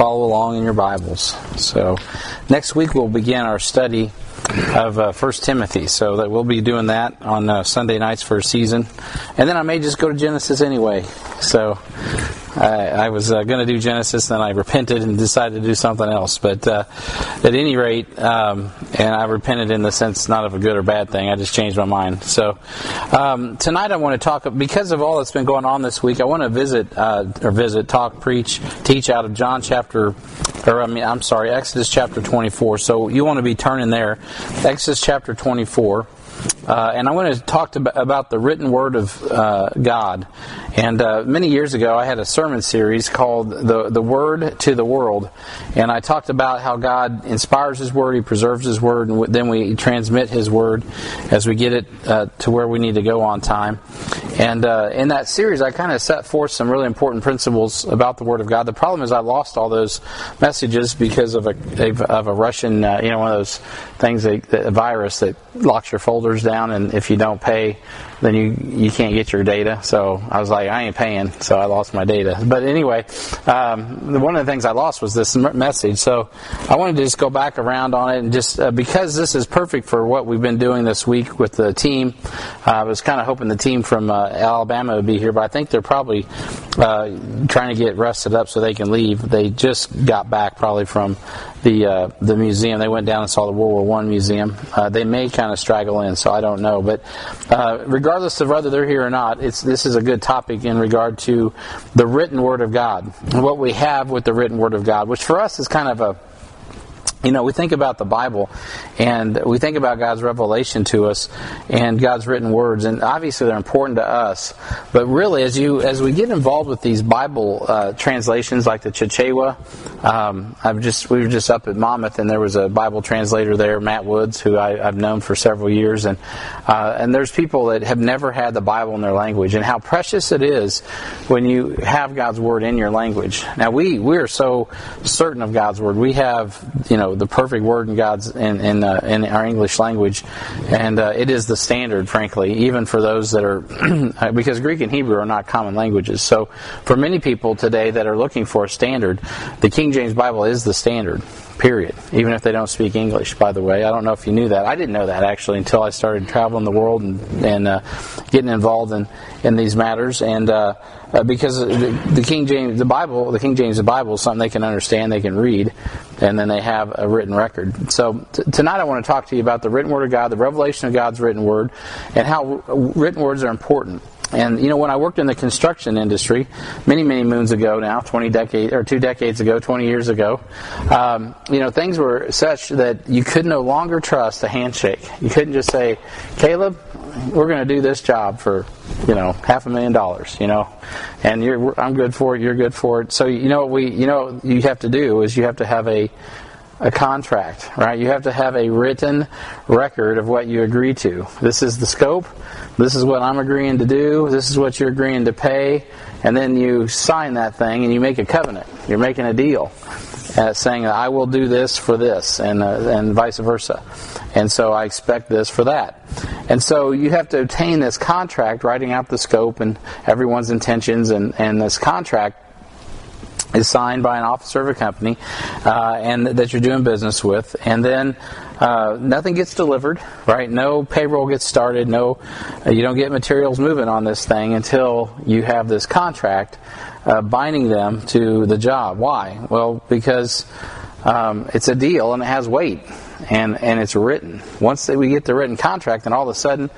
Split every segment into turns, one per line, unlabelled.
follow along in your Bibles. So, next week we'll begin our study of uh, First Timothy. So that we'll be doing that on uh, Sunday nights for a season, and then I may just go to Genesis anyway. So I, I was uh, going to do Genesis, then I repented and decided to do something else. But uh, at any rate, um, and I repented in the sense not of a good or bad thing. I just changed my mind. So um, tonight I want to talk because of all that's been going on this week. I want to visit uh, or visit, talk, preach, teach out of John chapter, or I mean, I'm sorry, Exodus chapter 24. So you want to be turning there, Exodus chapter 24. Uh, and I want to talk about the written word of uh, God. And uh, many years ago, I had a sermon series called the, the Word to the World. And I talked about how God inspires His Word, He preserves His Word, and then we transmit His Word as we get it uh, to where we need to go on time. And uh, in that series, I kind of set forth some really important principles about the Word of God. The problem is I lost all those messages because of a, of a Russian, uh, you know, one of those things, a, a virus that locks your folders down, and if you don't pay, then you you can't get your data. So I was like, I ain't paying, so I lost my data. But anyway, um, one of the things I lost was this message. So I wanted to just go back around on it, and just uh, because this is perfect for what we've been doing this week with the team. Uh, I was kind of hoping the team from uh, Alabama would be here, but I think they're probably uh, trying to get rested up so they can leave. They just got back probably from the uh, the museum. They went down and saw the World War One museum. Uh, they may kind of straggle in, so I don't know. But uh, regardless of whether they're here or not, this is a good topic in regard to the written Word of God and what we have with the written Word of God, which for us is kind of a you know, we think about the Bible and we think about God's revelation to us and God's written words, and obviously they're important to us. But really, as you as we get involved with these Bible uh, translations like the Chichewa, um, I've just we were just up at Monmouth and there was a Bible translator there, Matt Woods, who I, have known for several years, and uh, and there's people that have never had the Bible in their language, and how precious it is when you have God's word in your language. Now we we are so certain of God's word. We have you know the perfect word in God's in in, uh, in our English language, and uh, it is the standard, frankly, even for those that are because Greek and Hebrew are not common languages. So for many people today that are looking for a standard, the King James Bible is the standard. Period. Even if they don't speak English, by the way. I don't know if you knew that. I didn't know that actually until I started traveling the world and, and uh, getting involved in, in these matters. And uh, uh, because the, the, King James, the Bible, the King James, the Bible is something they can understand, they can read, and then they have a written record. So t- tonight I want to talk to you about the written Word of God, the revelation of God's written Word, and how written words are important. And you know, when I worked in the construction industry many, many moons ago now, 20 decades or two decades ago, 20 years ago, um, you know, things were such that you could no longer trust a handshake. You couldn't just say, "Caleb, we're going to do this job for you know half a million dollars," you know, and you're I'm good for it, you're good for it. So you know what we you know you have to do is you have to have a a contract, right? You have to have a written record of what you agree to. This is the scope. This is what I'm agreeing to do. This is what you're agreeing to pay. And then you sign that thing and you make a covenant. You're making a deal. Uh, saying I will do this for this, and uh, and vice versa, and so I expect this for that, and so you have to obtain this contract, writing out the scope and everyone's intentions, and and this contract is signed by an officer of a company uh, and that you're doing business with, and then uh, nothing gets delivered, right? No payroll gets started. No, uh, you don't get materials moving on this thing until you have this contract uh, binding them to the job. Why? Well, because um, it's a deal and it has weight and and it's written. Once we get the written contract, then all of a sudden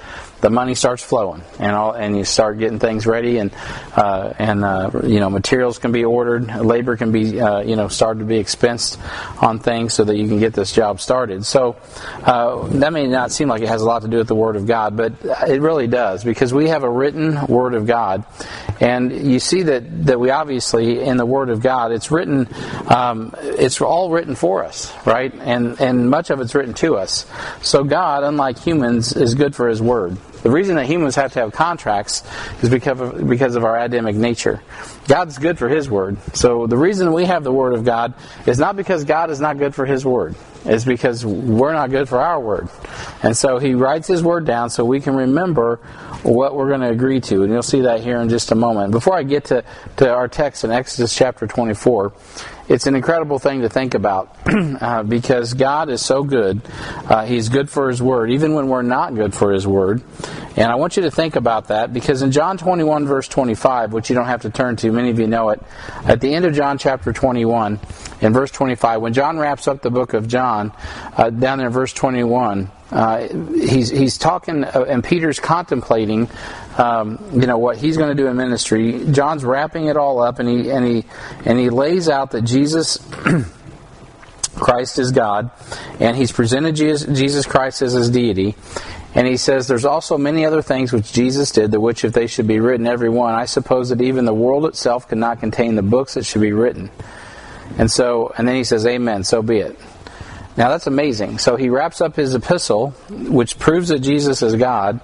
the money starts flowing, and all, and you start getting things ready, and uh, and uh, you know materials can be ordered, labor can be uh, you know started to be expensed on things so that you can get this job started. So uh, that may not seem like it has a lot to do with the Word of God, but it really does because we have a written Word of God, and you see that that we obviously in the Word of God it's written, um, it's all written for us, right? And and much of it's written to us. So God, unlike humans, is good for His Word. The reason that humans have to have contracts is because of, because of our Adamic nature. God's good for His Word. So the reason we have the Word of God is not because God is not good for His Word. It's because we're not good for our Word. And so He writes His Word down so we can remember what we're going to agree to. And you'll see that here in just a moment. Before I get to, to our text in Exodus chapter 24, it's an incredible thing to think about uh, because God is so good. Uh, he's good for His Word, even when we're not good for His Word. And I want you to think about that because in John 21, verse 25, which you don't have to turn to, many of you know it, at the end of John chapter 21, in verse 25, when John wraps up the book of John, uh, down in verse 21, uh, he's he's talking, uh, and Peter's contemplating, um, you know, what he's going to do in ministry. John's wrapping it all up, and he and he and he lays out that Jesus. Christ is God, and he's presented Jesus Christ as his deity. And he says, There's also many other things which Jesus did, that which if they should be written every one, I suppose that even the world itself cannot contain the books that should be written. And so, and then he says, Amen, so be it. Now that's amazing. So he wraps up his epistle, which proves that Jesus is God,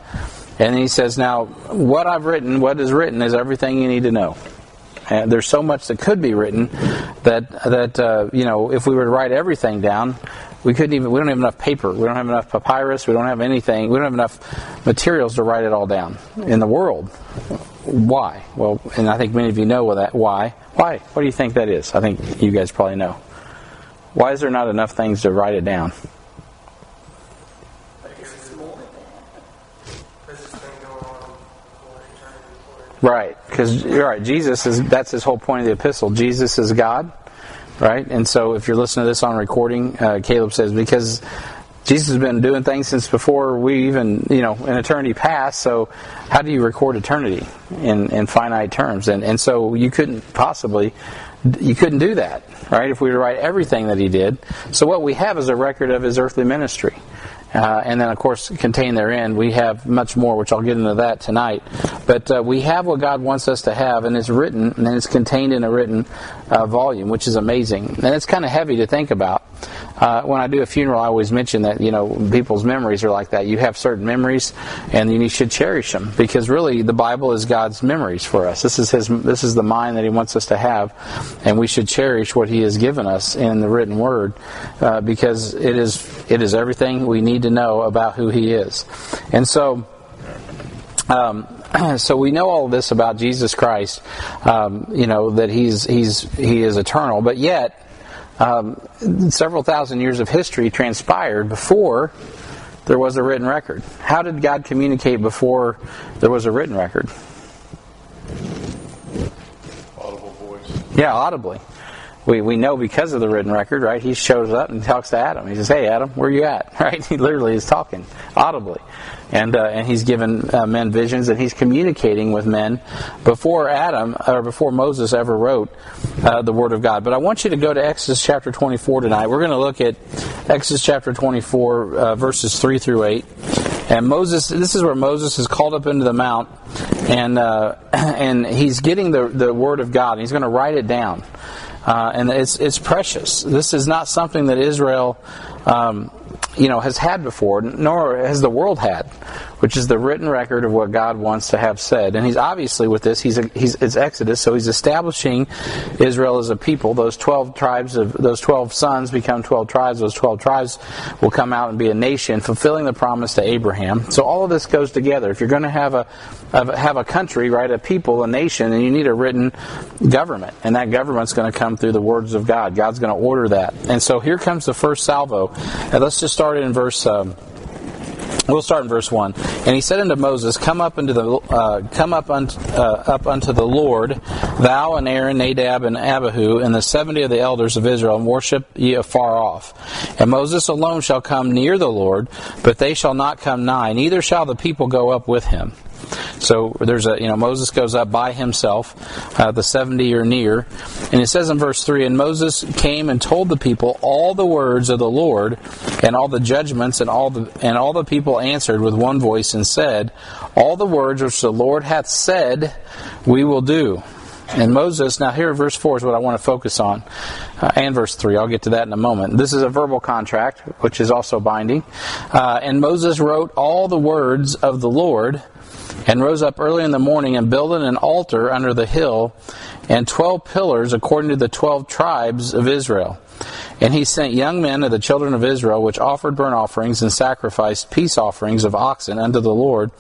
and he says, Now, what I've written, what is written, is everything you need to know. And there's so much that could be written that that uh, you know if we were to write everything down, we couldn't even. We don't have enough paper. We don't have enough papyrus. We don't have anything. We don't have enough materials to write it all down in the world. Why? Well, and I think many of you know that. Why? Why? What do you think that is? I think you guys probably know. Why is there not enough things to write it down? Right, because you're right. Jesus is that's his whole point of the epistle. Jesus is God, right? And so, if you're listening to this on recording, uh, Caleb says because Jesus has been doing things since before we even, you know, in eternity past. So, how do you record eternity in, in finite terms? And and so you couldn't possibly you couldn't do that, right? If we were to write everything that he did. So what we have is a record of his earthly ministry. Uh, and then, of course, contained therein, we have much more, which I'll get into that tonight. But uh, we have what God wants us to have, and it's written, and it's contained in a written uh, volume, which is amazing. And it's kind of heavy to think about. Uh, when I do a funeral, I always mention that you know people's memories are like that. You have certain memories, and you should cherish them because really the Bible is God's memories for us. This is His. This is the mind that He wants us to have, and we should cherish what He has given us in the written Word uh, because it is it is everything we need to know about who He is, and so. Um, so we know all this about Jesus Christ, um, you know that he's he's he is eternal, but yet um, several thousand years of history transpired before there was a written record. How did God communicate before there was a written record?
Audible voice.
Yeah, audibly. We, we know because of the written record, right? He shows up and talks to Adam. He says, "Hey, Adam, where you at?" Right? He literally is talking audibly and uh, and he's given uh, men visions and he's communicating with men before Adam or before Moses ever wrote uh, the Word of God. But I want you to go to Exodus chapter 24 tonight. We're going to look at Exodus chapter 24 uh, verses 3 through 8. And Moses, this is where Moses is called up into the mount, and uh, and he's getting the the Word of God. And he's going to write it down. Uh, and it's it's precious. This is not something that Israel um, you know, has had before, nor has the world had, which is the written record of what God wants to have said. And he's obviously with this, he's, he's it's Exodus, so he's establishing Israel as a people. Those twelve tribes of those twelve sons become twelve tribes. Those twelve tribes will come out and be a nation, fulfilling the promise to Abraham. So all of this goes together. If you're going to have a have a country, right, a people, a nation, and you need a written government, and that government's going to come through the words of God. God's going to order that. And so here comes the first salvo. And let's just start in verse. Um, We'll start in verse one. And he said unto Moses, Come up unto the uh, come up unto, uh, up unto the Lord, thou and Aaron, Nadab and Abihu, and the seventy of the elders of Israel, and worship ye afar off. And Moses alone shall come near the Lord, but they shall not come nigh, neither shall the people go up with him. So there's a, you know, Moses goes up by himself, uh, the 70 are near. And it says in verse 3 And Moses came and told the people all the words of the Lord and all the judgments, and all the, and all the people answered with one voice and said, All the words which the Lord hath said, we will do. And Moses, now here verse 4 is what I want to focus on, uh, and verse 3. I'll get to that in a moment. This is a verbal contract, which is also binding. Uh, and Moses wrote all the words of the Lord and rose up early in the morning and built an altar under the hill and twelve pillars according to the twelve tribes of Israel. And he sent young men of the children of Israel, which offered burnt offerings and sacrificed peace offerings of oxen unto the Lord.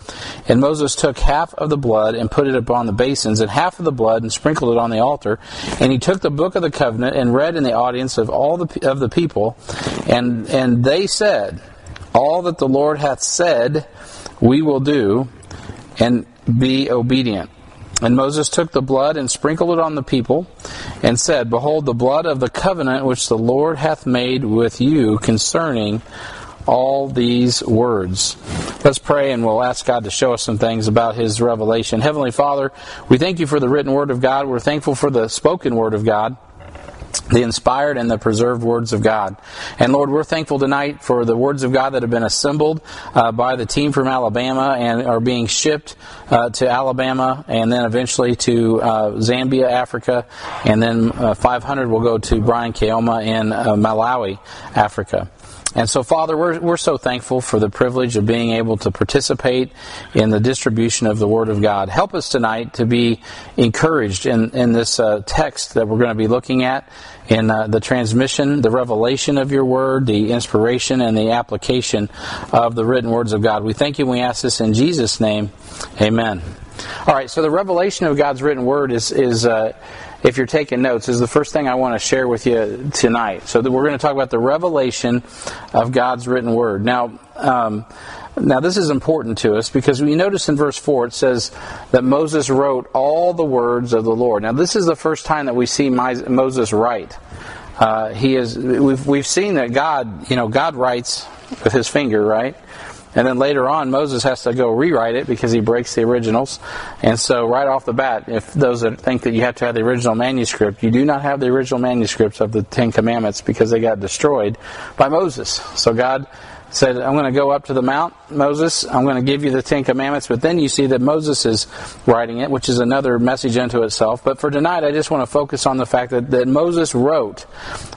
And Moses took half of the blood and put it upon the basins, and half of the blood and sprinkled it on the altar. And he took the book of the covenant and read in the audience of all the of the people, and and they said, All that the Lord hath said, we will do, and be obedient. And Moses took the blood and sprinkled it on the people, and said, Behold, the blood of the covenant which the Lord hath made with you concerning all these words. Let's pray and we'll ask God to show us some things about His revelation. Heavenly Father, we thank you for the written word of God. We're thankful for the spoken word of God the inspired and the preserved words of God. And Lord, we're thankful tonight for the words of God that have been assembled uh, by the team from Alabama and are being shipped uh, to Alabama and then eventually to uh, Zambia, Africa, and then uh, 500 will go to Brian Keoma in uh, Malawi, Africa. And so, Father, we're, we're so thankful for the privilege of being able to participate in the distribution of the Word of God. Help us tonight to be encouraged in, in this uh, text that we're going to be looking at, in uh, the transmission, the revelation of your Word, the inspiration, and the application of the written words of God. We thank you and we ask this in Jesus' name. Amen. All right, so the revelation of God's written Word is. is uh, if you're taking notes, is the first thing I want to share with you tonight. So we're going to talk about the revelation of God's written word. Now, um, now this is important to us because we notice in verse four it says that Moses wrote all the words of the Lord. Now, this is the first time that we see Moses write. Uh, he is. We've we've seen that God, you know, God writes with His finger, right? And then later on, Moses has to go rewrite it because he breaks the originals. And so, right off the bat, if those that think that you have to have the original manuscript, you do not have the original manuscripts of the Ten Commandments because they got destroyed by Moses. So, God said, I'm going to go up to the mount, Moses, I'm going to give you the Ten Commandments, but then you see that Moses is writing it, which is another message unto itself. But for tonight, I just want to focus on the fact that, that Moses wrote,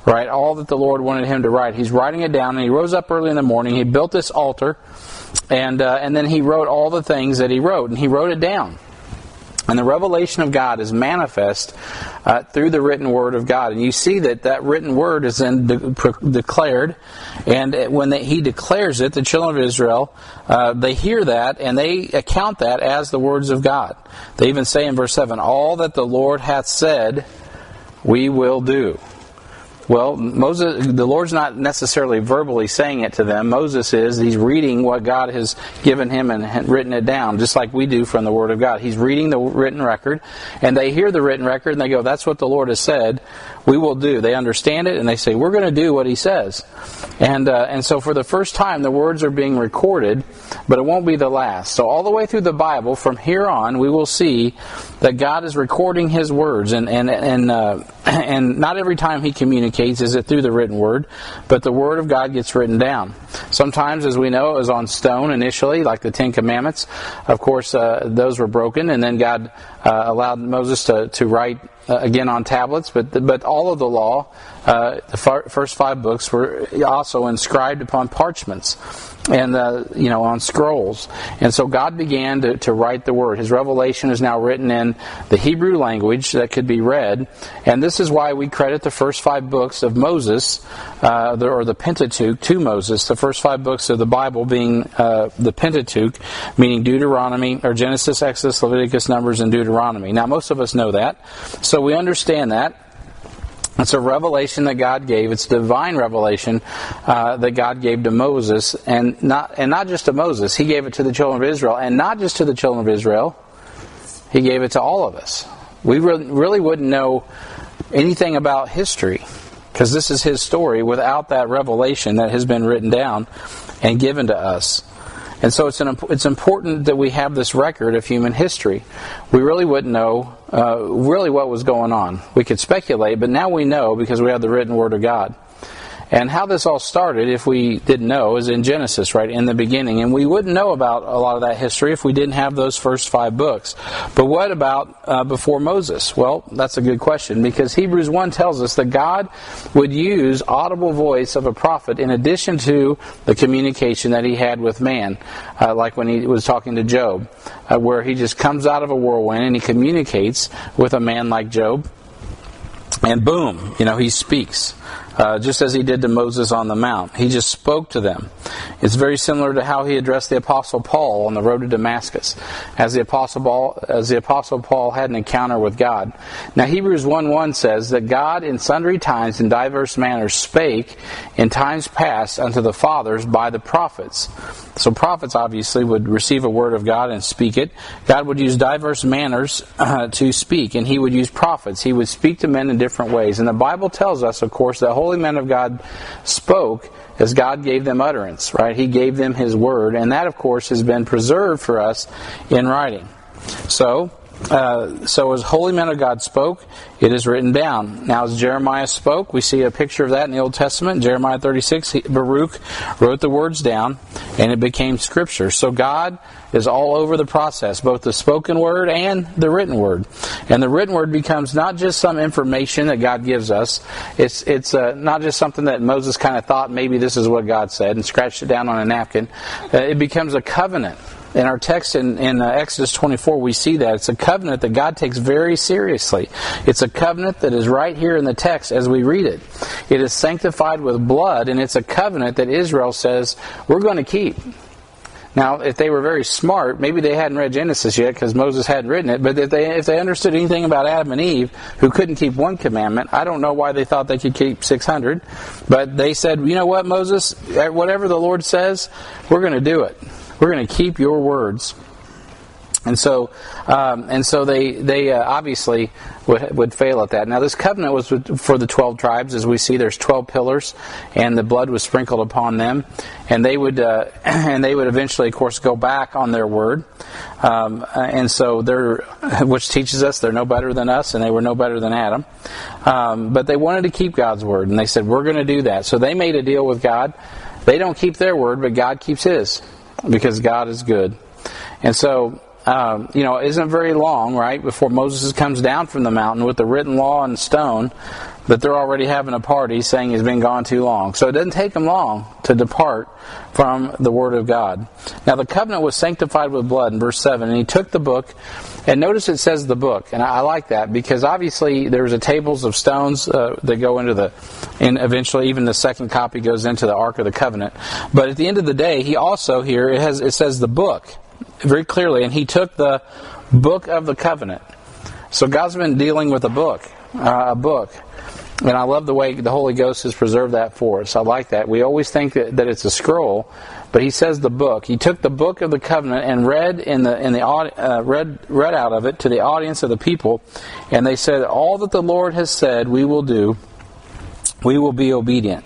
right, all that the Lord wanted him to write. He's writing it down, and he rose up early in the morning, he built this altar, and, uh, and then he wrote all the things that he wrote, and he wrote it down. And the revelation of God is manifest uh, through the written word of God. And you see that that written word is then de- declared. And when they, he declares it, the children of Israel, uh, they hear that and they account that as the words of God. They even say in verse 7 All that the Lord hath said, we will do. Well, Moses, the Lord's not necessarily verbally saying it to them. Moses is. He's reading what God has given him and written it down, just like we do from the Word of God. He's reading the written record, and they hear the written record and they go, "That's what the Lord has said." We will do. They understand it and they say, "We're going to do what He says." And uh, and so for the first time, the words are being recorded, but it won't be the last. So all the way through the Bible, from here on, we will see that God is recording His words, and and and uh, and not every time He communicates is it through the written word, but the word of God gets written down. Sometimes, as we know, it was on stone initially, like the Ten Commandments. Of course, uh, those were broken, and then God uh, allowed Moses to, to write uh, again on tablets. But but all of the law, uh, the far, first five books, were also inscribed upon parchments and uh, you know on scrolls. And so god began to, to write the word. His revelation is now written in the hebrew language that could be read. And this is why we credit the first five books of moses uh, the, or the pentateuch to moses. The first five books of the bible being uh, the pentateuch meaning deuteronomy or genesis exodus leviticus numbers and deuteronomy. Now most of us know that. So we understand that it's a revelation that God gave. It's divine revelation uh, that God gave to Moses, and not and not just to Moses. He gave it to the children of Israel, and not just to the children of Israel. He gave it to all of us. We really, really wouldn't know anything about history because this is His story without that revelation that has been written down and given to us. And so it's, an, it's important that we have this record of human history. We really wouldn't know uh, really what was going on. We could speculate, but now we know because we have the written Word of God. And how this all started, if we didn't know, is in Genesis, right, in the beginning. And we wouldn't know about a lot of that history if we didn't have those first five books. But what about uh, before Moses? Well, that's a good question because Hebrews 1 tells us that God would use audible voice of a prophet in addition to the communication that he had with man, uh, like when he was talking to Job, uh, where he just comes out of a whirlwind and he communicates with a man like Job. And boom, you know, he speaks uh, just as he did to Moses on the Mount. He just spoke to them. It's very similar to how he addressed the Apostle Paul on the road to Damascus, as the Apostle Paul, as the Apostle Paul had an encounter with God. Now Hebrews 1:1 says that God in sundry times in diverse manners spake in times past unto the fathers by the prophets. So prophets obviously would receive a word of God and speak it. God would use diverse manners uh, to speak, and He would use prophets. He would speak to men in different ways. And the Bible tells us, of course, that holy men of God spoke as God gave them utterance, right? He gave them His word, and that, of course, has been preserved for us in writing. So, uh, so as holy men of God spoke, it is written down. Now, as Jeremiah spoke, we see a picture of that in the Old Testament. Jeremiah 36, Baruch wrote the words down, and it became scripture. So God is all over the process, both the spoken word and the written word. And the written word becomes not just some information that God gives us. It's it's uh, not just something that Moses kind of thought maybe this is what God said and scratched it down on a napkin. Uh, it becomes a covenant in our text in, in uh, Exodus 24, we see that. It's a covenant that God takes very seriously. It's a covenant that is right here in the text as we read it. It is sanctified with blood, and it's a covenant that Israel says, we're going to keep. Now, if they were very smart, maybe they hadn't read Genesis yet because Moses hadn't written it, but if they, if they understood anything about Adam and Eve, who couldn't keep one commandment, I don't know why they thought they could keep 600, but they said, you know what, Moses, whatever the Lord says, we're going to do it. We're going to keep your words. And so, um, and so they they uh, obviously would would fail at that. Now, this covenant was for the twelve tribes, as we see. There's twelve pillars, and the blood was sprinkled upon them, and they would uh, and they would eventually, of course, go back on their word. Um, and so they're, which teaches us they're no better than us, and they were no better than Adam. Um, but they wanted to keep God's word, and they said, "We're going to do that." So they made a deal with God. They don't keep their word, but God keeps His because God is good. And so, um, you know, it isn't very long, right, before Moses comes down from the mountain with the written law and stone that they're already having a party saying he's been gone too long. So it doesn't take them long to depart from the Word of God. Now, the covenant was sanctified with blood in verse 7, and he took the book, and notice it says the book, and I, like that because obviously there's a tables of stones uh, that go into the, and eventually even the second copy goes into the Ark of the Covenant. But at the end of the day, he also here, it, has, it says the book very clearly, and he took the book of the covenant. So God's been dealing with a book, uh, a book. And I love the way the Holy Ghost has preserved that for us. I like that. We always think that, that it's a scroll, but he says the book. He took the book of the covenant and read in the in the uh, read read out of it to the audience of the people, and they said, "All that the Lord has said, we will do. We will be obedient."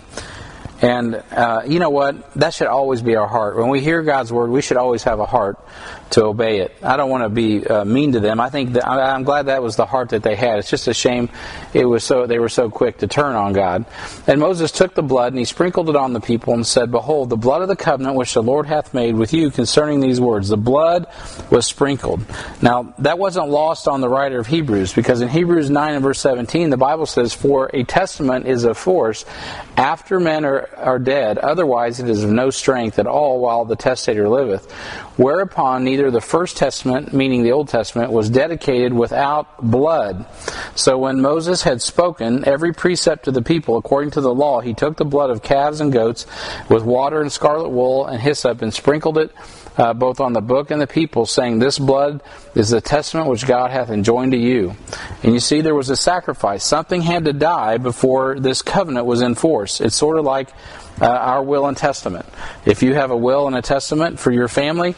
And uh, you know what? That should always be our heart. When we hear God's word, we should always have a heart to obey it. I don't want to be uh, mean to them. I think that, I'm glad that was the heart that they had. It's just a shame it was so they were so quick to turn on God. And Moses took the blood and he sprinkled it on the people and said, "Behold, the blood of the covenant which the Lord hath made with you concerning these words. The blood was sprinkled." Now that wasn't lost on the writer of Hebrews because in Hebrews 9 and verse 17 the Bible says, "For a testament is of force after men are, are dead; otherwise it is of no strength at all while the testator liveth." Whereupon neither the First Testament, meaning the Old Testament, was dedicated without blood. So when Moses had spoken every precept to the people according to the law, he took the blood of calves and goats with water and scarlet wool and hyssop and sprinkled it uh, both on the book and the people, saying, This blood is the testament which God hath enjoined to you. And you see, there was a sacrifice. Something had to die before this covenant was in force. It's sort of like uh, our will and testament. If you have a will and a testament for your family,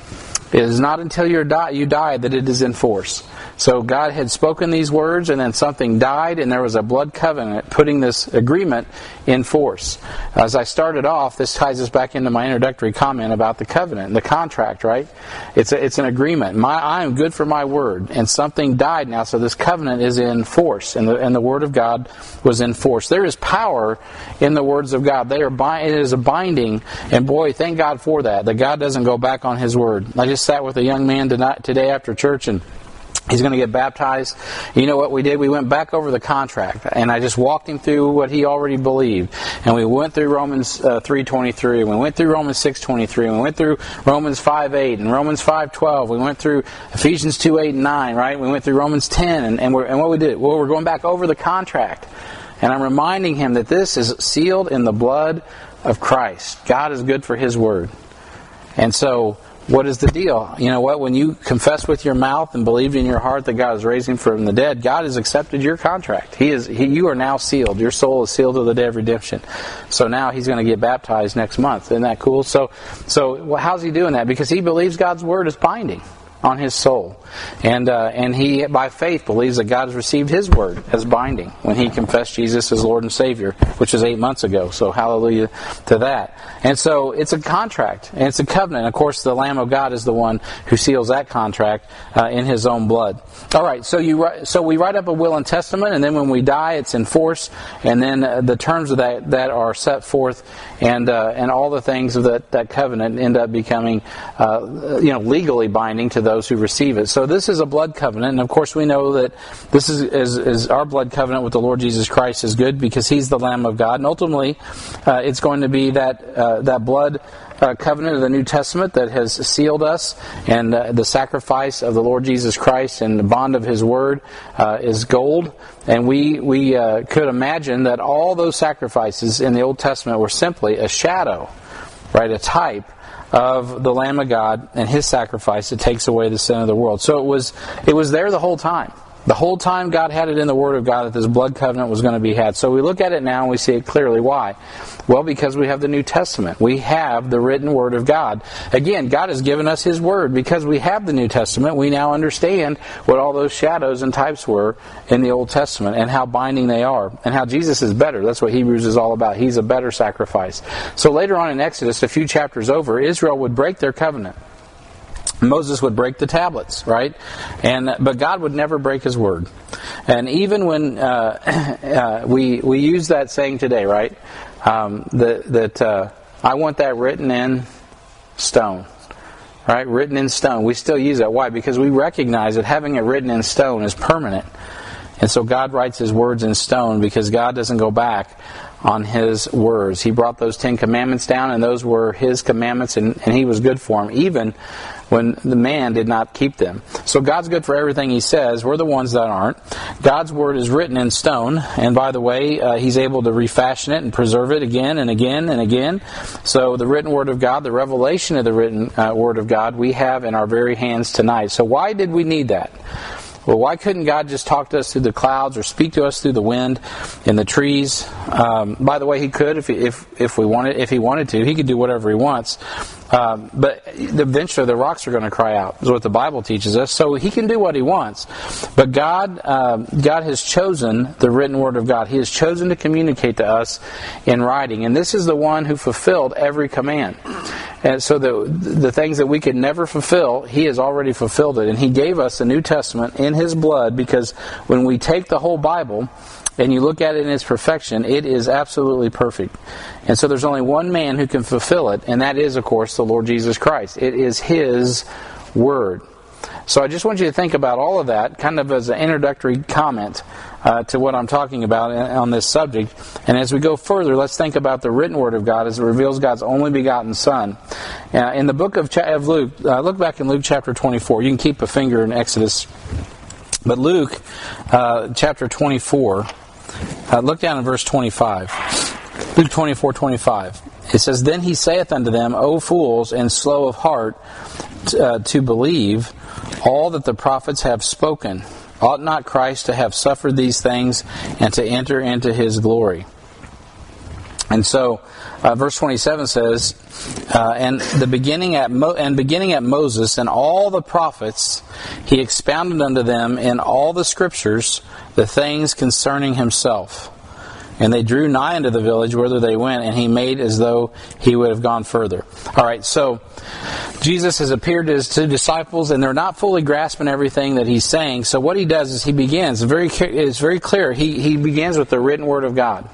It is not until you die, you die that it is in force. So God had spoken these words, and then something died, and there was a blood covenant putting this agreement in force. As I started off, this ties us back into my introductory comment about the covenant, the contract, right? It's a, it's an agreement. My I am good for my word, and something died now, so this covenant is in force, and the and the word of God was in force. There is power in the words of God. They are it is a binding, and boy, thank God for that. That God doesn't go back on His word. I just sat with a young man tonight, today after church, and He's going to get baptized. You know what we did? We went back over the contract, and I just walked him through what he already believed. And we went through Romans uh, 3:23, and we went through Romans 6:23, and we went through Romans 5:8 and Romans 5:12. We went through Ephesians 2:8 and 9, right? We went through Romans 10, and, and, and what we did? Well, we're going back over the contract, and I'm reminding him that this is sealed in the blood of Christ. God is good for His word, and so what is the deal? You know what? When you confess with your mouth and believe in your heart that God is raising from the dead, God has accepted your contract. He is. He, you are now sealed. Your soul is sealed to the day of redemption. So now He's going to get baptized next month. Isn't that cool? So, so how's He doing that? Because He believes God's word is binding on his soul. And, uh, and he, by faith, believes that God has received his word as binding when he confessed Jesus as Lord and Savior, which was eight months ago. So hallelujah to that. And so it's a contract, and it's a covenant. Of course, the Lamb of God is the one who seals that contract uh, in his own blood. All right, so, you, so we write up a will and testament, and then when we die, it's in force, and then uh, the terms of that, that are set forth, and, uh, and all the things of that, that covenant end up becoming uh, you know, legally binding to those who receive it. So this is a blood covenant, and of course we know that this is, is, is our blood covenant with the Lord Jesus Christ is good because He's the Lamb of God, and ultimately uh, it's going to be that uh, that blood. Uh, covenant of the New Testament that has sealed us, and uh, the sacrifice of the Lord Jesus Christ and the bond of His Word uh, is gold. And we we uh, could imagine that all those sacrifices in the Old Testament were simply a shadow, right, a type of the Lamb of God and His sacrifice that takes away the sin of the world. So it was it was there the whole time. The whole time God had it in the Word of God that this blood covenant was going to be had. So we look at it now and we see it clearly. Why? Well, because we have the New Testament. We have the written Word of God. Again, God has given us His Word. Because we have the New Testament, we now understand what all those shadows and types were in the Old Testament and how binding they are and how Jesus is better. That's what Hebrews is all about. He's a better sacrifice. So later on in Exodus, a few chapters over, Israel would break their covenant. Moses would break the tablets, right? And but God would never break His word. And even when uh, uh, we we use that saying today, right? Um, that that uh, I want that written in stone, right? Written in stone. We still use that. Why? Because we recognize that having it written in stone is permanent. And so God writes His words in stone because God doesn't go back on His words. He brought those Ten Commandments down, and those were His commandments, and, and He was good for them, even when the man did not keep them. So God's good for everything He says. We're the ones that aren't. God's Word is written in stone, and by the way, uh, He's able to refashion it and preserve it again and again and again. So the written Word of God, the revelation of the written uh, Word of God, we have in our very hands tonight. So why did we need that? Well, why couldn't God just talk to us through the clouds or speak to us through the wind and the trees? Um, by the way, He could if, if if we wanted if He wanted to. He could do whatever He wants. Um, but eventually the rocks are going to cry out, is what the Bible teaches us. So he can do what he wants. But God, uh, God has chosen the written word of God. He has chosen to communicate to us in writing. And this is the one who fulfilled every command. And so the, the things that we could never fulfill, he has already fulfilled it. And he gave us the New Testament in his blood because when we take the whole Bible, and you look at it in its perfection, it is absolutely perfect. And so there's only one man who can fulfill it, and that is, of course, the Lord Jesus Christ. It is His Word. So I just want you to think about all of that, kind of as an introductory comment uh, to what I'm talking about on this subject. And as we go further, let's think about the written Word of God as it reveals God's only begotten Son. Uh, in the book of, of Luke, uh, look back in Luke chapter 24. You can keep a finger in Exodus. But Luke uh, chapter 24. Uh, look down in verse 25. Luke 24, 25. It says, Then he saith unto them, O fools, and slow of heart t- uh, to believe all that the prophets have spoken. Ought not Christ to have suffered these things and to enter into his glory? And so, uh, verse 27 says, uh, "And the beginning at Mo- and beginning at Moses and all the prophets, he expounded unto them in all the scriptures the things concerning himself." And they drew nigh unto the village whither they went, and he made as though he would have gone further. All right, so Jesus has appeared to his two disciples, and they're not fully grasping everything that he's saying. So what he does is he begins. Very, it's very clear. He he begins with the written word of God.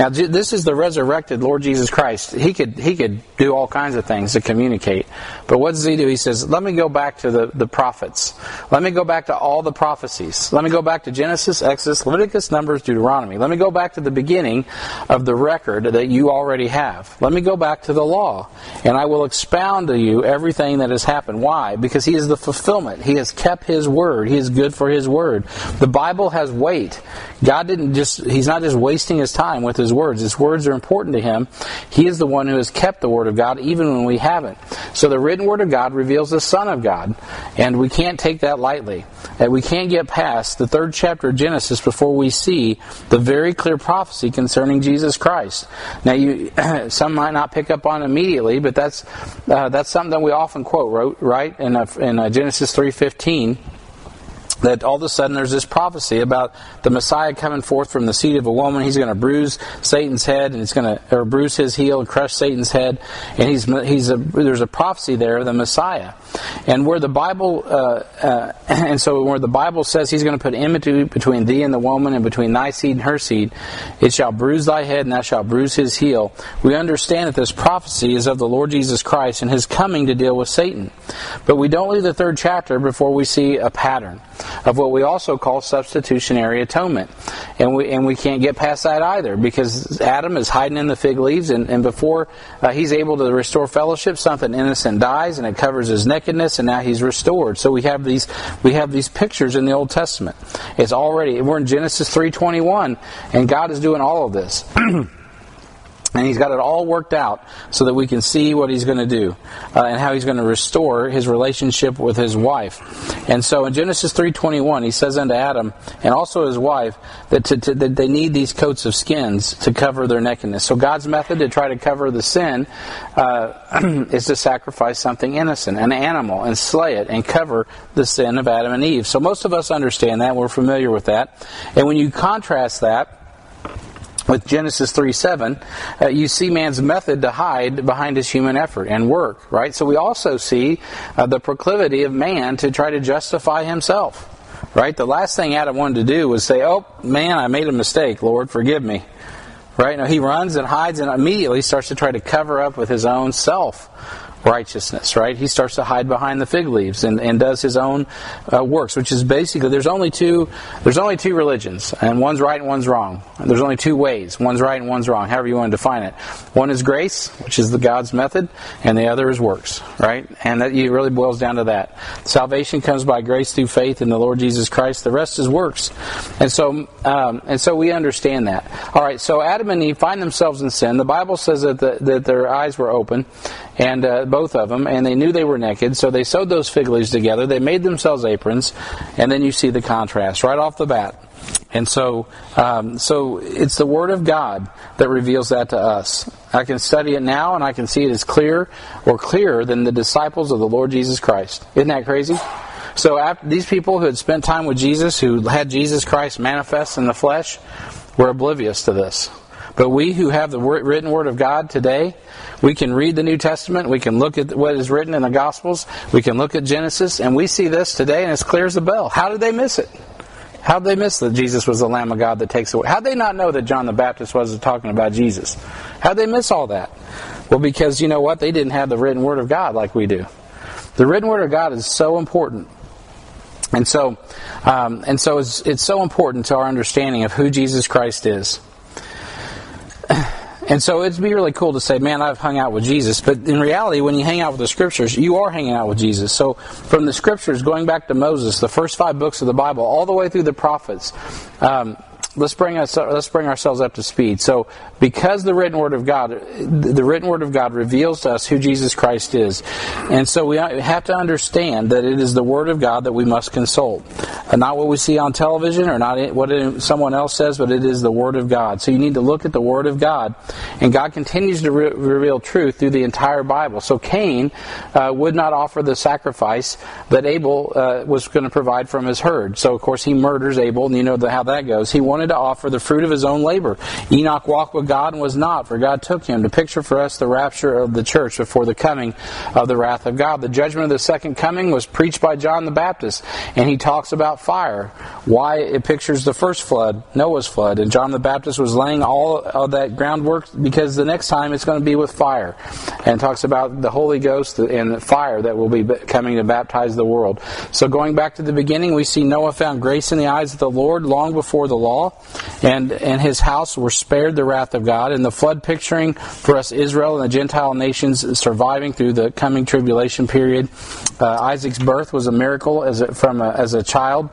Now, this is the resurrected Lord Jesus Christ. He could he could do all kinds of things to communicate. But what does he do? He says, "Let me go back to the, the prophets. Let me go back to all the prophecies. Let me go back to Genesis, Exodus, Leviticus, Numbers, Deuteronomy. Let me go back to the beginning of the record that you already have. Let me go back to the law, and I will expound to you everything that has happened. Why? Because he is the fulfillment. He has kept his word. He is good for his word. The Bible has weight. God didn't just he's not just wasting his time with his his words. His words are important to him. He is the one who has kept the word of God even when we haven't. So the written word of God reveals the Son of God, and we can't take that lightly. And we can't get past the third chapter of Genesis before we see the very clear prophecy concerning Jesus Christ. Now, you some might not pick up on immediately, but that's uh, that's something that we often quote, right? In, uh, in uh, Genesis three fifteen that all of a sudden there's this prophecy about the Messiah coming forth from the seed of a woman. He's going to bruise Satan's head, and he's going to or bruise his heel and crush Satan's head. And he's he's a, there's a prophecy there of the Messiah, and where the Bible uh, uh, and so where the Bible says he's going to put enmity between thee and the woman, and between thy seed and her seed, it shall bruise thy head, and thou shalt bruise his heel. We understand that this prophecy is of the Lord Jesus Christ and his coming to deal with Satan, but we don't leave the third chapter before we see a pattern of what we also call substitutionary atonement. And we, and we can't get past that either because Adam is hiding in the fig leaves, and, and before uh, he's able to restore fellowship, something innocent dies and it covers his nakedness, and now he's restored. So we have these, we have these pictures in the Old Testament. It's already, we're in Genesis 3.21, and God is doing all of this. And he's got it all worked out so that we can see what he's going to do uh, and how he's going to restore his relationship with his wife. And so in Genesis 3:21, he says unto Adam and also his wife that, to, to, that they need these coats of skins to cover their nakedness. So God's method to try to cover the sin uh, is to sacrifice something innocent, an animal, and slay it and cover the sin of Adam and Eve. So most of us understand that. We're familiar with that. And when you contrast that with Genesis 3 7, uh, you see man's method to hide behind his human effort and work, right? So we also see uh, the proclivity of man to try to justify himself, right? The last thing Adam wanted to do was say, Oh, man, I made a mistake. Lord, forgive me. Right? Now he runs and hides and immediately starts to try to cover up with his own self righteousness, right? He starts to hide behind the fig leaves and, and does his own uh, works, which is basically there's only two there's only two religions, and one's right and one's wrong. There's only two ways, one's right and one's wrong, however you want to define it. One is grace, which is the God's method, and the other is works, right? And that it really boils down to that. Salvation comes by grace through faith in the Lord Jesus Christ. The rest is works, and so um, and so we understand that. All right, so Adam and Eve find themselves in sin. The Bible says that the, that their eyes were open, and uh, both of them, and they knew they were naked, so they sewed those fig leaves together. They made themselves aprons, and then you see the contrast right off the bat. And so, um, so it's the Word of God that reveals that to us. I can study it now, and I can see it as clear or clearer than the disciples of the Lord Jesus Christ. Isn't that crazy? So these people who had spent time with Jesus, who had Jesus Christ manifest in the flesh, were oblivious to this. But we who have the written Word of God today, we can read the New Testament, we can look at what is written in the Gospels, we can look at Genesis, and we see this today and it's clear as a bell. How did they miss it? How did they miss that Jesus was the Lamb of God that takes away? How did they not know that John the Baptist was talking about Jesus? How did they miss all that? Well, because you know what? They didn't have the written Word of God like we do. The written Word of God is so important. And so, um, and so it's, it's so important to our understanding of who Jesus Christ is. And so it'd be really cool to say, man, I've hung out with Jesus. But in reality, when you hang out with the scriptures, you are hanging out with Jesus. So from the scriptures, going back to Moses, the first five books of the Bible, all the way through the prophets, um, let's bring us let's bring ourselves up to speed. So, because the written word of God, the written word of God reveals to us who Jesus Christ is, and so we have to understand that it is the word of God that we must consult, and not what we see on television or not what someone else says, but it is the word of God. So you need to look at the word of God, and God continues to re- reveal truth through the entire Bible. So Cain uh, would not offer the sacrifice that Abel uh, was going to provide from his herd. So of course he murders Abel, and you know how that goes. He wanted to offer the fruit of his own labor. Enoch walked with God and was not, for God took him to picture for us the rapture of the church before the coming of the wrath of God. The judgment of the second coming was preached by John the Baptist, and he talks about fire. Why it pictures the first flood, Noah's flood, and John the Baptist was laying all of that groundwork because the next time it's going to be with fire, and talks about the Holy Ghost and fire that will be coming to baptize the world. So going back to the beginning, we see Noah found grace in the eyes of the Lord long before the law and and his house were spared the wrath of God. And the flood picturing for us Israel and the Gentile nations surviving through the coming tribulation period. Uh, Isaac's birth was a miracle as a, from a, as a child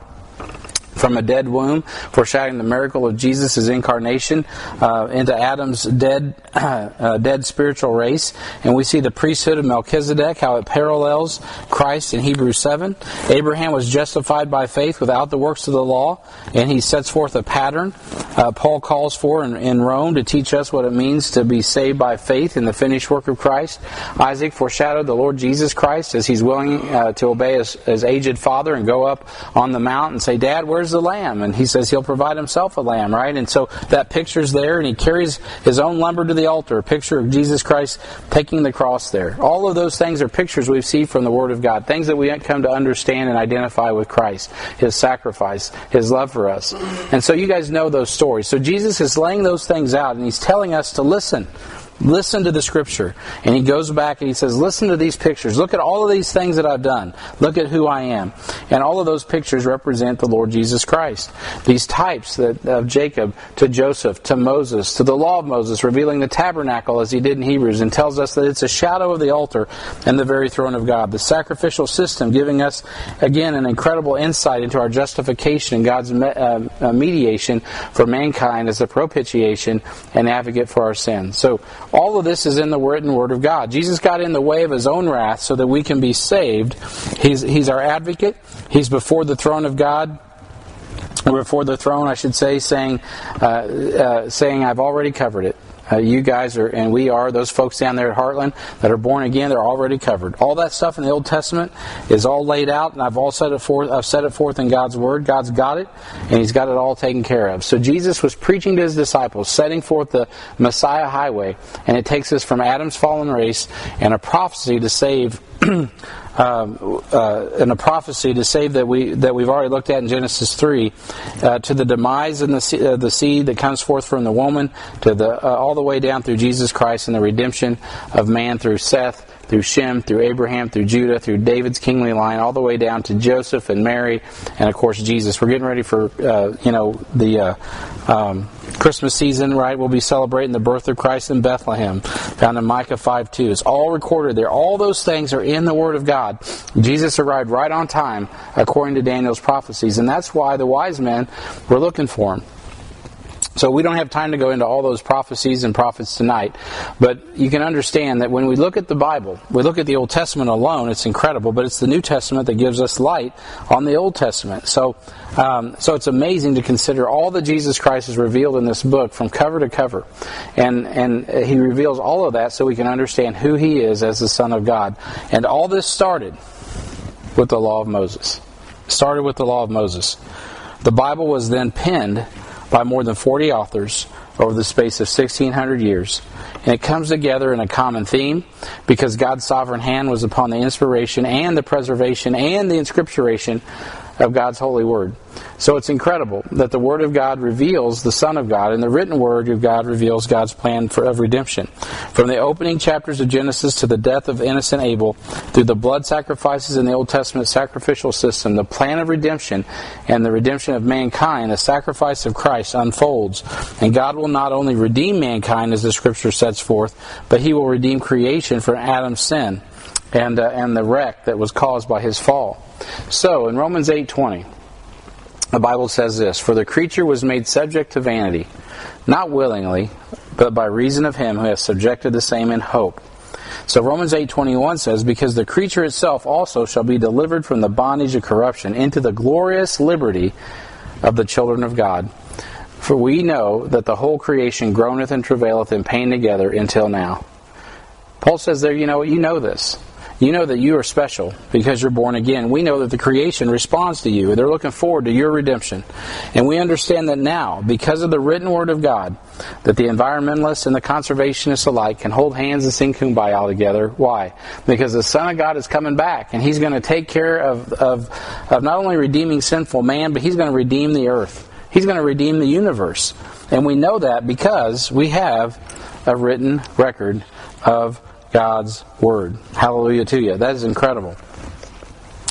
from a dead womb, foreshadowing the miracle of Jesus' incarnation uh, into Adam's dead, uh, dead spiritual race. And we see the priesthood of Melchizedek, how it parallels Christ in Hebrews 7. Abraham was justified by faith without the works of the law, and he sets forth a pattern uh, Paul calls for in, in, Rome to teach us what it means to be saved by faith in the finished work of Christ. Isaac foreshadowed the Lord Jesus Christ as he's willing uh, to obey his, his aged father and go up on the mount and say, Dad, where's where's the lamb? And he says he'll provide himself a lamb, right? And so that picture's there, and he carries his own lumber to the altar, a picture of Jesus Christ taking the cross there. All of those things are pictures we've seen from the Word of God, things that we come to understand and identify with Christ, his sacrifice, his love for us. And so you guys know those stories. So Jesus is laying those things out, and he's telling us to listen. Listen to the scripture. And he goes back and he says, Listen to these pictures. Look at all of these things that I've done. Look at who I am. And all of those pictures represent the Lord Jesus Christ. These types that, of Jacob to Joseph to Moses to the law of Moses, revealing the tabernacle as he did in Hebrews, and tells us that it's a shadow of the altar and the very throne of God. The sacrificial system giving us, again, an incredible insight into our justification and God's uh, uh, mediation for mankind as a propitiation and advocate for our sins. So, all of this is in the written word of God. Jesus got in the way of his own wrath so that we can be saved. He's, he's our advocate. He's before the throne of God before the throne, I should say, saying, uh, uh, saying, "I've already covered it." Uh, you guys are, and we are, those folks down there at Heartland that are born again, they're already covered. All that stuff in the Old Testament is all laid out, and I've all set it forth. I've set it forth in God's Word. God's got it, and He's got it all taken care of. So Jesus was preaching to His disciples, setting forth the Messiah highway, and it takes us from Adam's fallen race and a prophecy to save um, uh, in a prophecy to save that we that we've already looked at in Genesis three, uh, to the demise in the uh, the seed that comes forth from the woman, to the uh, all the way down through Jesus Christ and the redemption of man through Seth through Shem, through Abraham, through Judah, through David's kingly line, all the way down to Joseph and Mary, and of course Jesus. We're getting ready for uh, you know the uh, um, Christmas season, right? We'll be celebrating the birth of Christ in Bethlehem, found in Micah 5 2. It's all recorded there. All those things are in the Word of God. Jesus arrived right on time according to Daniel's prophecies, and that's why the wise men were looking for him. So we don't have time to go into all those prophecies and prophets tonight, but you can understand that when we look at the Bible, we look at the Old Testament alone, it's incredible, but it's the New Testament that gives us light on the Old Testament. So, um, so it's amazing to consider all that Jesus Christ has revealed in this book from cover to cover, and and He reveals all of that so we can understand who He is as the Son of God. And all this started with the Law of Moses. Started with the Law of Moses. The Bible was then penned by more than 40 authors over the space of 1600 years. And it comes together in a common theme because God's sovereign hand was upon the inspiration and the preservation and the inscripturation of God's holy word. So it's incredible that the Word of God reveals the Son of God, and the written Word of God reveals God's plan for, of redemption. From the opening chapters of Genesis to the death of innocent Abel, through the blood sacrifices in the Old Testament sacrificial system, the plan of redemption and the redemption of mankind, the sacrifice of Christ unfolds. And God will not only redeem mankind, as the Scripture sets forth, but He will redeem creation from Adam's sin and, uh, and the wreck that was caused by his fall. So, in Romans 8.20, the Bible says this For the creature was made subject to vanity, not willingly, but by reason of him who has subjected the same in hope. So Romans 8:21 says because the creature itself also shall be delivered from the bondage of corruption into the glorious liberty of the children of God. For we know that the whole creation groaneth and travaileth in pain together until now. Paul says there, you know, you know this. You know that you are special because you're born again. We know that the creation responds to you. They're looking forward to your redemption. And we understand that now, because of the written word of God, that the environmentalists and the conservationists alike can hold hands and sing kumbaya together. Why? Because the Son of God is coming back and He's going to take care of, of, of not only redeeming sinful man, but He's going to redeem the earth. He's going to redeem the universe. And we know that because we have a written record of God's Word. Hallelujah to you. That is incredible.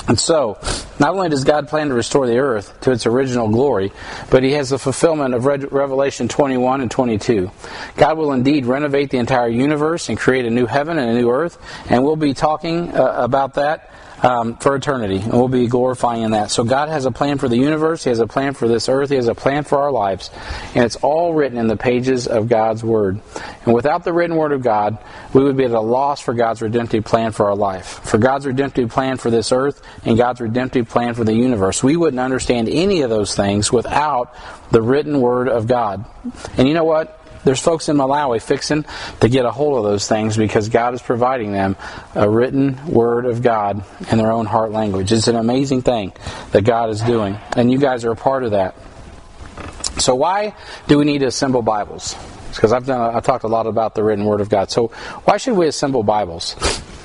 And so, not only does God plan to restore the earth to its original glory, but He has the fulfillment of Revelation 21 and 22. God will indeed renovate the entire universe and create a new heaven and a new earth, and we'll be talking uh, about that um, for eternity, and we'll be glorifying in that. So God has a plan for the universe. He has a plan for this earth. He has a plan for our lives, and it's all written in the pages of God's Word. And without the written Word of God, we would be at a loss for God's redemptive plan for our life, for God's redemptive plan for this earth, and God's redemptive plan for the universe. We wouldn't understand any of those things without the written Word of God. And you know what? There's folks in Malawi fixing to get a hold of those things because God is providing them a written word of God in their own heart language. It's an amazing thing that God is doing, and you guys are a part of that. So why do we need to assemble Bibles? Because I've done, I've talked a lot about the written Word of God. So why should we assemble Bibles?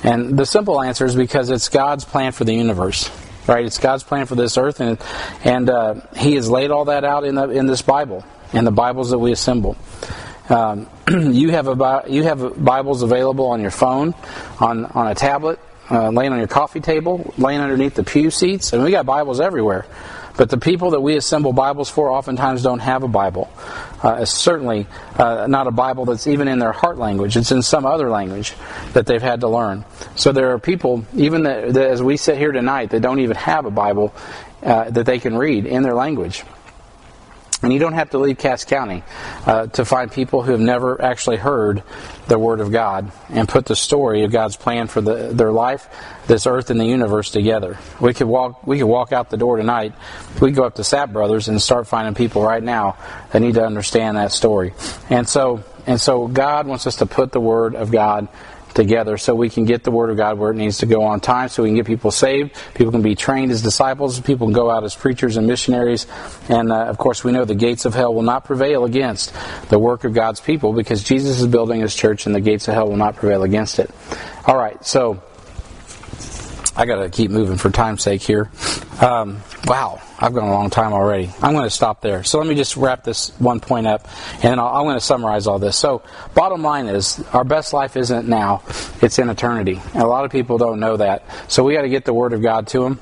And the simple answer is because it's God's plan for the universe right? It's God's plan for this earth, and and uh, He has laid all that out in the in this Bible, in the Bibles that we assemble. Um, you have a you have Bibles available on your phone, on on a tablet, uh, laying on your coffee table, laying underneath the pew seats, and we got Bibles everywhere. But the people that we assemble Bibles for oftentimes don't have a Bible. Uh, certainly uh, not a Bible that's even in their heart language. It's in some other language that they've had to learn. So there are people, even that, that as we sit here tonight, that don't even have a Bible uh, that they can read in their language. And you don't have to leave Cass County uh, to find people who have never actually heard the Word of God and put the story of God's plan for the, their life, this earth, and the universe together. We could walk. We could walk out the door tonight. We could go up to Sapp Brothers and start finding people right now that need to understand that story. And so, and so, God wants us to put the Word of God together so we can get the Word of God where it needs to go on time, so we can get people saved, people can be trained as disciples, people can go out as preachers and missionaries. And uh, of course, we know the gates of hell will not prevail against the work of God's people because Jesus is building his church and the gates of hell will not prevail against it. All right, so I got to keep moving for time's sake here. Um, wow, I've gone a long time already. I'm going to stop there. So let me just wrap this one point up, and i am going to summarize all this. So, bottom line is, our best life isn't now; it's in eternity. And a lot of people don't know that. So we got to get the Word of God to them.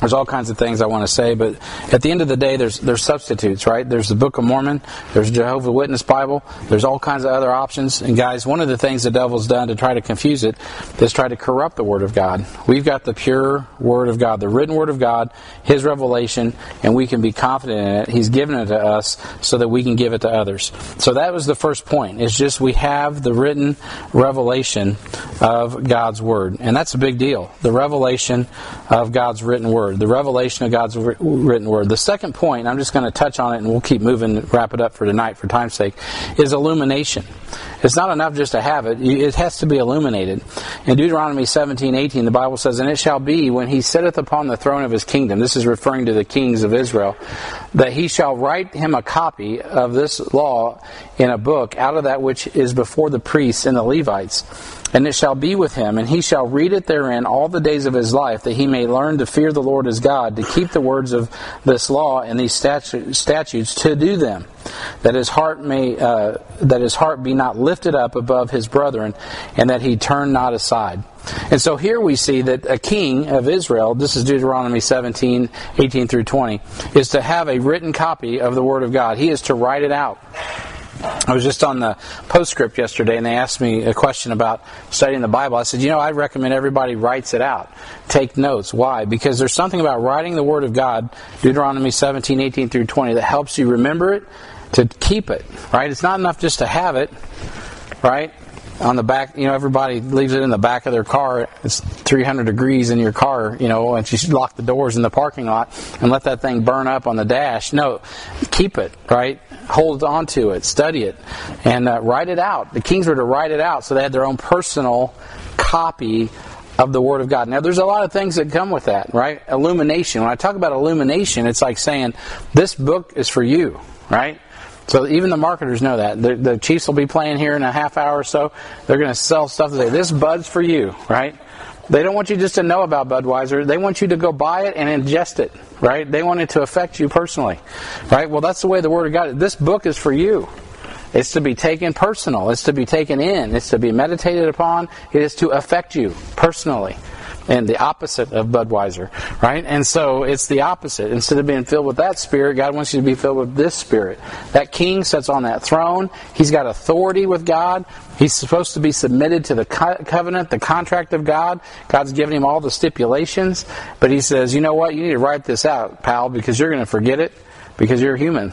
There's all kinds of things I want to say, but at the end of the day, there's there's substitutes, right? There's the Book of Mormon, there's Jehovah Witness Bible, there's all kinds of other options. And guys, one of the things the devil's done to try to confuse it is try to corrupt the Word of God. We've got the pure Word of God, the written Word of God, His revelation, and we can be confident in it. He's given it to us so that we can give it to others. So that was the first point. It's just we have the written revelation of God's Word, and that's a big deal. The revelation of God's written Word. Word, the revelation of God's written Word. The second point, I'm just going to touch on it and we'll keep moving, wrap it up for tonight for time's sake, is illumination. It's not enough just to have it, it has to be illuminated. In Deuteronomy 17, 18, the Bible says, And it shall be when he sitteth upon the throne of his kingdom, this is referring to the kings of Israel, that he shall write him a copy of this law in a book out of that which is before the priests and the Levites and it shall be with him, and he shall read it therein all the days of his life, that he may learn to fear the Lord his God, to keep the words of this law and these statutes, to do them, that his heart may, uh, that his heart be not lifted up above his brethren, and that he turn not aside. And so here we see that a king of Israel, this is Deuteronomy 17, 18 through 20, is to have a written copy of the Word of God. He is to write it out. I was just on the postscript yesterday and they asked me a question about studying the Bible. I said, you know, I recommend everybody writes it out. Take notes. Why? Because there's something about writing the Word of God, Deuteronomy 17, 18 through 20, that helps you remember it, to keep it, right? It's not enough just to have it, right? on the back, you know, everybody leaves it in the back of their car. It's 300 degrees in your car, you know, and you lock the doors in the parking lot and let that thing burn up on the dash. No, keep it, right? Hold on to it, study it, and uh, write it out. The kings were to write it out so they had their own personal copy of the Word of God. Now, there's a lot of things that come with that, right? Illumination. When I talk about illumination, it's like saying, this book is for you, right? So even the marketers know that. The, the Chiefs will be playing here in a half hour or so. They're going to sell stuff say, this Bud's for you, right? They don't want you just to know about Budweiser. They want you to go buy it and ingest it, right? They want it to affect you personally, right? Well, that's the way the Word of God is. This book is for you. It's to be taken personal. It's to be taken in. It's to be meditated upon. It is to affect you personally and the opposite of Budweiser, right? And so it's the opposite. Instead of being filled with that spirit, God wants you to be filled with this spirit. That king sits on that throne. He's got authority with God. He's supposed to be submitted to the covenant, the contract of God. God's given him all the stipulations, but he says, "You know what? You need to write this out, pal, because you're going to forget it because you're human."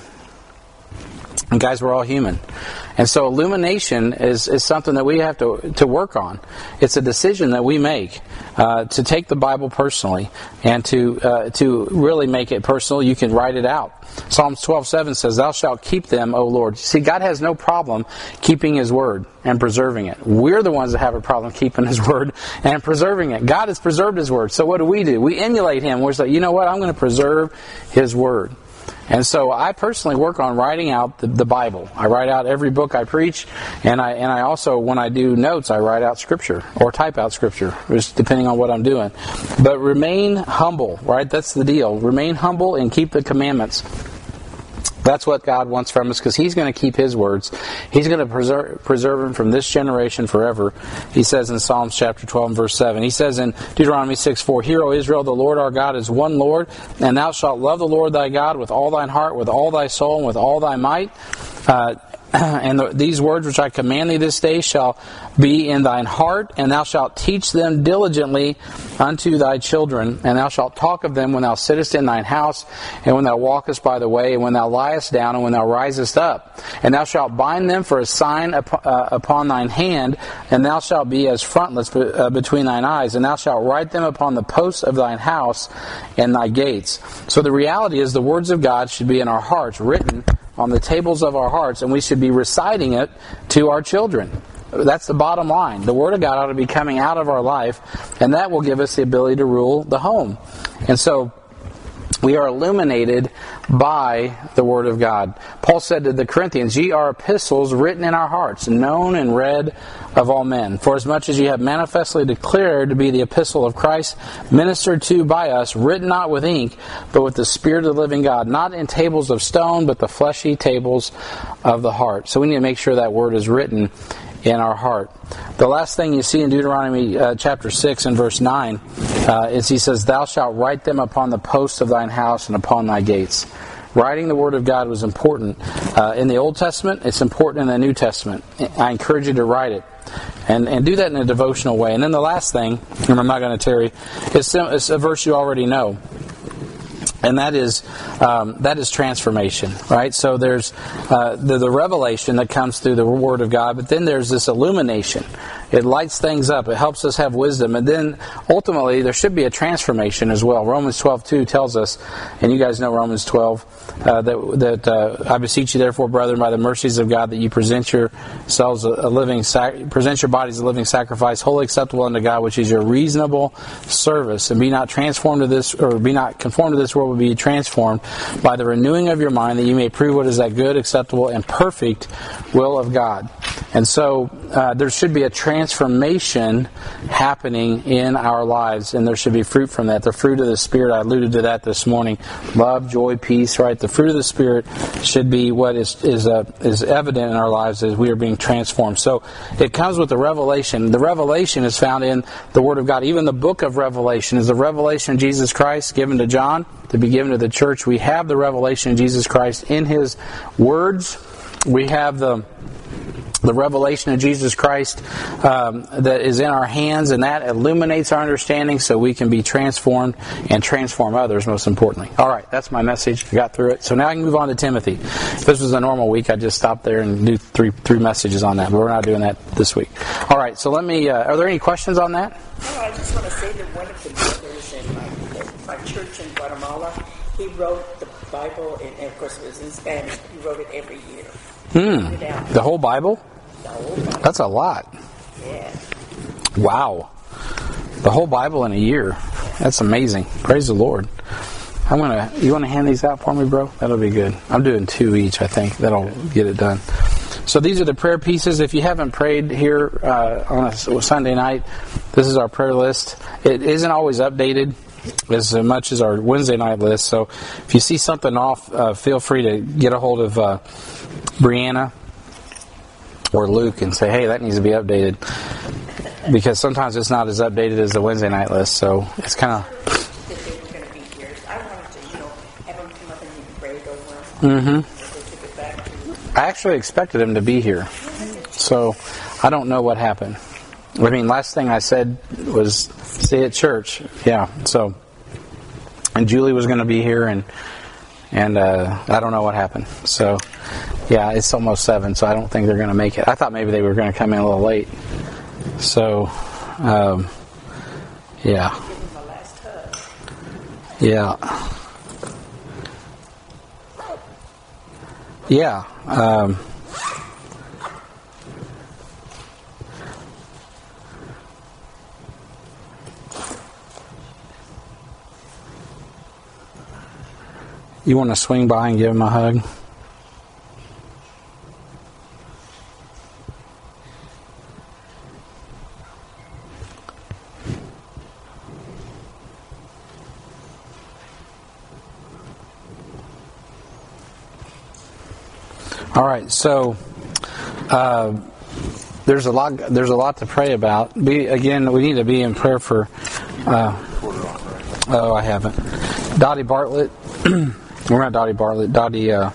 And guys, we're all human. And so illumination is, is something that we have to, to work on. It's a decision that we make uh, to take the Bible personally and to, uh, to really make it personal. You can write it out. Psalms 12:7 says, Thou shalt keep them, O Lord. See, God has no problem keeping His word and preserving it. We're the ones that have a problem keeping His word and preserving it. God has preserved His word. So what do we do? We emulate Him. We're like, you know what? I'm going to preserve His word. And so I personally work on writing out the, the, Bible. I write out every book I preach, and I and I also when I do notes, I write out scripture or type out scripture, just depending on what I'm doing. But remain humble, right? That's the deal. Remain humble and keep the commandments. That's what God wants from us because He's going to keep His words. He's going to preserve, preserve them from this generation forever. He says in Psalms chapter 12 and verse 7. He says in Deuteronomy 6 4, Hear, O Israel, the Lord our God is one Lord, and thou shalt love the Lord thy God with all thine heart, with all thy soul, and with all thy might. Uh, and the, these words which I command thee this day shall be in thine heart, and thou shalt teach them diligently unto thy children, and thou shalt talk of them when thou sittest in thine house, and when thou walkest by the way, and when thou liest down, and when thou risest up. And thou shalt bind them for a sign uh, upon thine hand, and thou shalt be as frontlets uh, between thine eyes, and thou shalt write them upon the posts of thine house and thy gates. So the reality is the words of God should be in our hearts, written on the tables of our hearts, and we should be reciting it to our children. That's the bottom line. The Word of God ought to be coming out of our life, and that will give us the ability to rule the home. And so, we are illuminated by the Word of God. Paul said to the Corinthians, Ye are epistles written in our hearts, known and read of all men. For as much as ye have manifestly declared to be the epistle of Christ, ministered to by us, written not with ink, but with the Spirit of the living God, not in tables of stone, but the fleshy tables of the heart. So we need to make sure that Word is written in our heart. The last thing you see in Deuteronomy uh, chapter 6 and verse 9 uh, is he says, Thou shalt write them upon the posts of thine house and upon thy gates. Writing the Word of God was important. Uh, in the Old Testament, it's important in the New Testament. I encourage you to write it. And, and do that in a devotional way. And then the last thing, and I'm not going to tarry, is, is a verse you already know and that is um, that is transformation, right? So there's uh, the, the revelation that comes through the Word of God, but then there's this illumination. It lights things up. It helps us have wisdom, and then ultimately there should be a transformation as well. Romans 12:2 tells us, and you guys know Romans 12 uh, that that uh, I beseech you therefore, brethren, by the mercies of God, that you present yourselves a, a living sac- present your bodies a living sacrifice, wholly acceptable unto God, which is your reasonable service, and be not transformed to this or be not conformed to this world but be transformed by the renewing of your mind, that you may prove what is that good, acceptable, and perfect will of God. And so uh, there should be a transformation happening in our lives, and there should be fruit from that. The fruit of the Spirit, I alluded to that this morning love, joy, peace, right? The fruit of the Spirit should be what is, is, uh, is evident in our lives as we are being transformed. So it comes with the revelation. The revelation is found in the Word of God. Even the book of Revelation is the revelation of Jesus Christ given to John to be given to the church. We have the revelation of Jesus Christ in His words we have the the revelation of Jesus Christ um, that is in our hands, and that illuminates our understanding so we can be transformed and transform others, most importantly. All right, that's my message. I got through it. So now I can move on to Timothy. If this was a normal week, I'd just stop there and do three, three messages on that, but we're not doing that this week. All right, so let me, uh, are there any questions on that?
No, I just want to say that one of the brothers in my, my church in Guatemala, he wrote the Bible, and, of course it was in Spanish, he wrote it every year.
Hmm. The whole Bible? That's a lot. Wow. The whole Bible in a year. That's amazing. Praise the Lord. I'm gonna. You want to hand these out for me, bro? That'll be good. I'm doing two each. I think that'll get it done. So these are the prayer pieces. If you haven't prayed here uh, on a Sunday night, this is our prayer list. It isn't always updated as much as our Wednesday night list. So if you see something off, uh, feel free to get a hold of uh, Brianna or Luke and say, "Hey, that needs to be updated." Because sometimes it's not as updated as the Wednesday night list, so it's kind of.
Mm-hmm.
I actually expected him to be here. So I don't know what happened. I mean, last thing I said was stay at church. Yeah. So, and Julie was going to be here, and and uh, I don't know what happened. So, yeah, it's almost seven, so I don't think they're going to make it. I thought maybe they were going to come in a little late. So, um, yeah, yeah, yeah. Um, You want to swing by and give him a hug? All right, so uh, there's a lot. There's a lot to pray about. Be again. We need to be in prayer for. Uh, oh, I haven't. Dottie Bartlett. We're not Dottie Bartlett. Dottie. Uh,